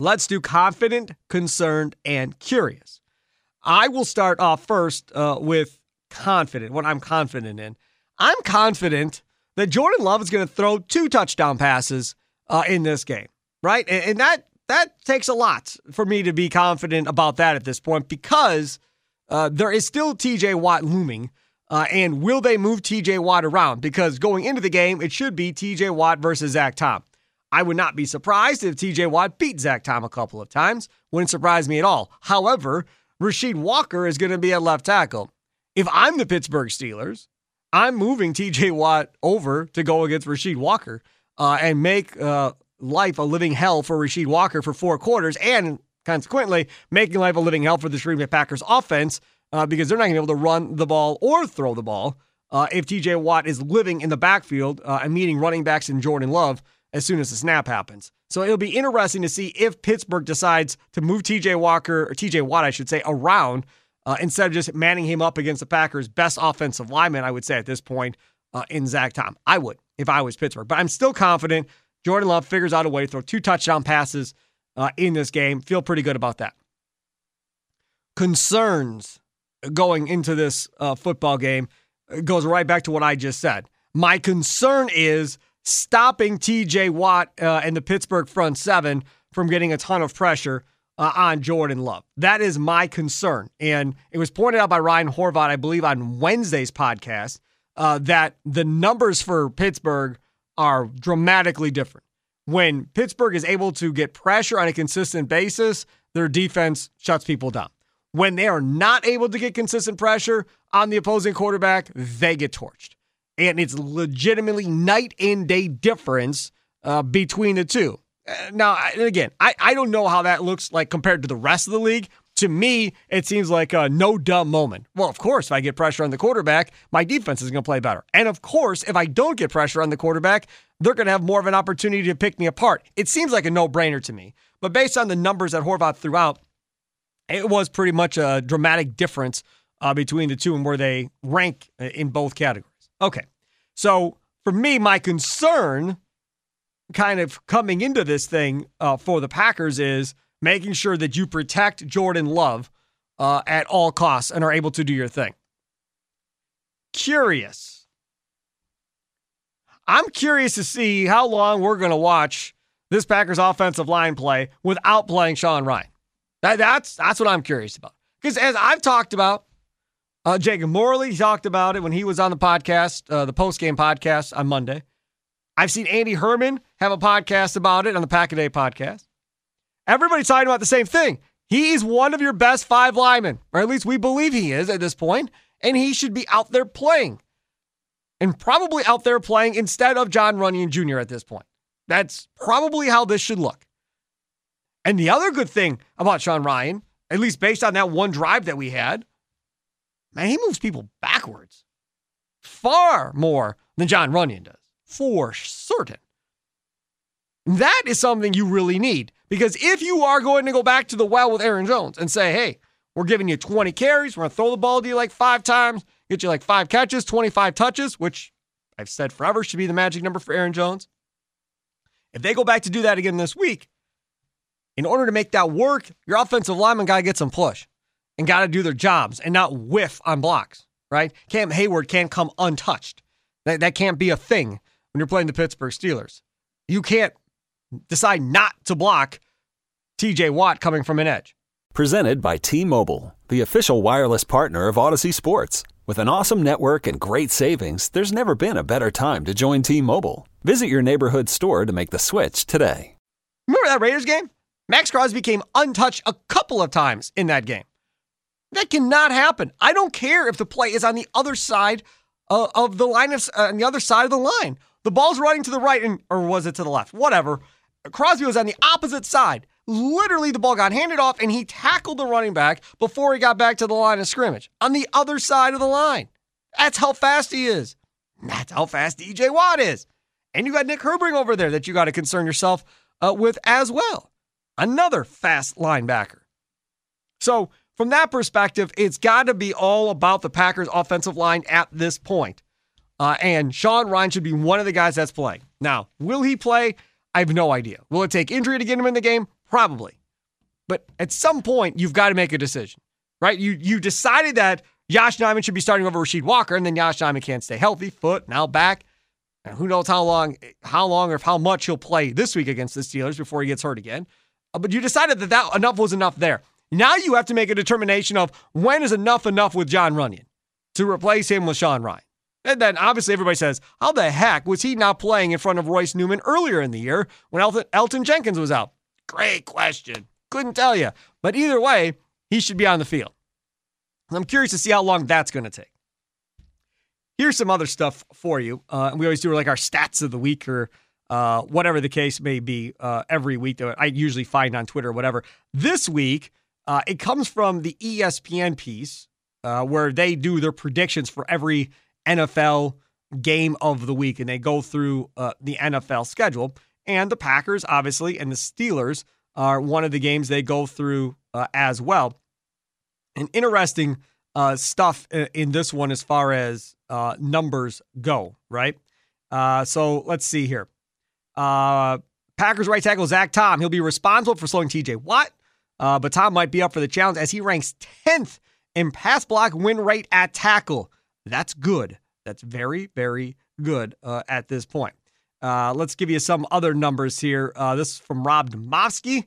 Let's do confident, concerned, and curious. I will start off first uh, with confident, what I'm confident in. I'm confident that Jordan Love is going to throw two touchdown passes uh, in this game, right? And, and that that takes a lot for me to be confident about that at this point because uh, there is still TJ Watt looming. Uh, and will they move TJ Watt around? Because going into the game, it should be TJ Watt versus Zach Tom. I would not be surprised if TJ Watt beat Zach Tom a couple of times. Wouldn't surprise me at all. However, Rasheed Walker is going to be at left tackle. If I'm the Pittsburgh Steelers, I'm moving TJ Watt over to go against Rasheed Walker uh, and make uh, life a living hell for Rasheed Walker for four quarters and consequently making life a living hell for the Green Bay Packers offense uh, because they're not going to be able to run the ball or throw the ball uh, if TJ Watt is living in the backfield uh, and meeting running backs in Jordan Love as soon as the snap happens. So it'll be interesting to see if Pittsburgh decides to move TJ Walker, or TJ Watt, I should say, around uh, instead of just manning him up against the Packers' best offensive lineman, I would say at this point, uh, in Zach Tom. I would if I was Pittsburgh. But I'm still confident Jordan Love figures out a way to throw two touchdown passes uh, in this game. Feel pretty good about that. Concerns going into this uh, football game goes right back to what I just said. My concern is stopping TJ Watt uh, and the Pittsburgh front seven from getting a ton of pressure uh, on Jordan Love. That is my concern. And it was pointed out by Ryan Horvat, I believe, on Wednesday's podcast, uh, that the numbers for Pittsburgh are dramatically different. When Pittsburgh is able to get pressure on a consistent basis, their defense shuts people down. When they are not able to get consistent pressure on the opposing quarterback, they get torched and it's legitimately night and day difference uh, between the two. Uh, now, again, I, I don't know how that looks like compared to the rest of the league. To me, it seems like a no dumb moment. Well, of course, if I get pressure on the quarterback, my defense is going to play better. And of course, if I don't get pressure on the quarterback, they're going to have more of an opportunity to pick me apart. It seems like a no brainer to me. But based on the numbers that Horvath threw out, it was pretty much a dramatic difference uh, between the two and where they rank uh, in both categories. Okay. So for me, my concern kind of coming into this thing uh, for the Packers is making sure that you protect Jordan Love uh, at all costs and are able to do your thing. Curious. I'm curious to see how long we're going to watch this Packers offensive line play without playing Sean Rhyan. That, that's that's what I'm curious about. Because as I've talked about, uh, Jacob Morley talked about it when he was on the podcast, uh, the post game podcast on Monday. I've seen Andy Herman have a podcast about it on the Pack a Day podcast. Everybody's talking about the same thing. He's one of your best five linemen, or at least we believe he is at this point, and he should be out there playing. And probably out there playing instead of John Runyan Jr. at this point. That's probably how this should look. And the other good thing about Sean Rhyan, at least based on that one drive that we had, man, he moves people backwards far more than John Runyan does, for certain. That is something you really need because if you are going to go back to the well with Aaron Jones and say, hey, we're giving you 20 carries, we're going to throw the ball to you like five times, get you like five catches, 25 touches, which I've said forever should be the magic number for Aaron Jones. If they go back to do that again this week, in order to make that work, your offensive lineman got to get some push and got to do their jobs and not whiff on blocks, right? Cam Heyward can't come untouched. That, that can't be a thing when you're playing the Pittsburgh Steelers. You can't decide not to block TJ Watt coming from an edge. Presented by T Mobile, the official wireless partner of Audacy Sports. With an awesome network and great savings, there's never been a better time to join T Mobile. Visit your neighborhood store to make the switch today. Remember that Raiders game? Maxx Crosby came untouched a couple of times in that game. That cannot happen. I don't care if the play is on the other side uh, of the line of uh, on the other side of the line. The ball's running to the right, and or was it to the left? Whatever. Crosby was on the opposite side. Literally, the ball got handed off, and he tackled the running back before he got back to the line of scrimmage on the other side of the line. That's how fast he is. That's how fast TJ Watt is. And you got Nick Herbig over there that you got to concern yourself uh, with as well. Another fast linebacker. So, from that perspective, it's got to be all about the Packers' offensive line at this point. Uh, and Sean Rhyan should be one of the guys that's playing. Now, will he play? I have no idea. Will it take injury to get him in the game? Probably. But at some point, you've got to make a decision, right? You you decided that Josh Nijman should be starting over Rasheed Walker, and then Josh Nijman can't stay healthy, foot now back. And who knows how long, how long or how much he'll play this week against the Steelers before he gets hurt again. Uh, but you decided that, that enough was enough there. Now you have to make a determination of when is enough enough with John Runyan to replace him with Sean Rhyan. And then obviously everybody says, how the heck was he not playing in front of Royce Newman earlier in the year when Elton, Elgton Jenkins was out? Great question. Couldn't tell you. But either way, he should be on the field. I'm curious to see how long that's going to take. Here's some other stuff for you. Uh, we always do like our stats of the week or uh, whatever the case may be uh, every week that I usually find on Twitter or whatever. This week, uh, it comes from the ESPN piece uh, where they do their predictions for every NFL game of the week and they go through uh, the NFL schedule. And the Packers, obviously, and the Steelers are one of the games they go through uh, as well. And interesting uh, stuff in this one as far as uh, numbers go, right? Uh, so let's see here. Uh, Packers right tackle Zach Tom, he'll be responsible for slowing TJ Watt, uh, but Tom might be up for the challenge as he ranks 10th in pass block win rate at tackle. That's good. That's very, very good at this point. Uh, let's give you some other numbers here. Uh, this is from Rob Demovsky.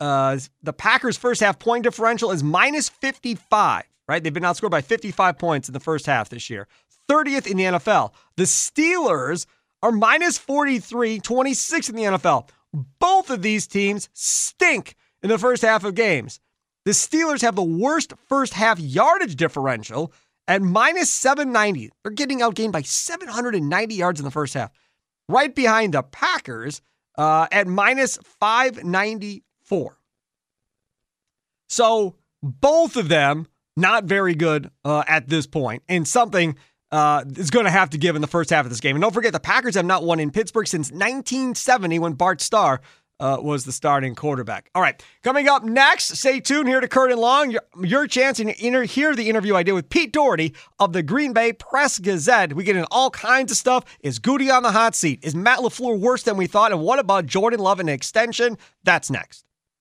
Uh, the Packers' first half point differential is minus 55, right? They've been outscored by 55 points in the first half this year, 30th in the NFL. The Steelers are minus 43, 26 in the NFL. Both of these teams stink in the first half of games. The Steelers have the worst first half yardage differential at minus 790. They're getting outgained by 790 yards in the first half right behind the Packers uh, at minus 594. So Both of them not very good uh, at this point, and something uh, is going to have to give in the first half of this game. And don't forget, the Packers have not won in Pittsburgh since 1970 when Bart Starr uh, was the starting quarterback. All right, coming up next, stay tuned here to Curd and Long. Your, your chance to inter- hear the interview I did with Pete Dougherty of the Green Bay Press Gazette. We get into all kinds of stuff. Is Gutey on the hot seat? Is Matt LaFleur worse than we thought? And what about Jordan Love and extension? That's next.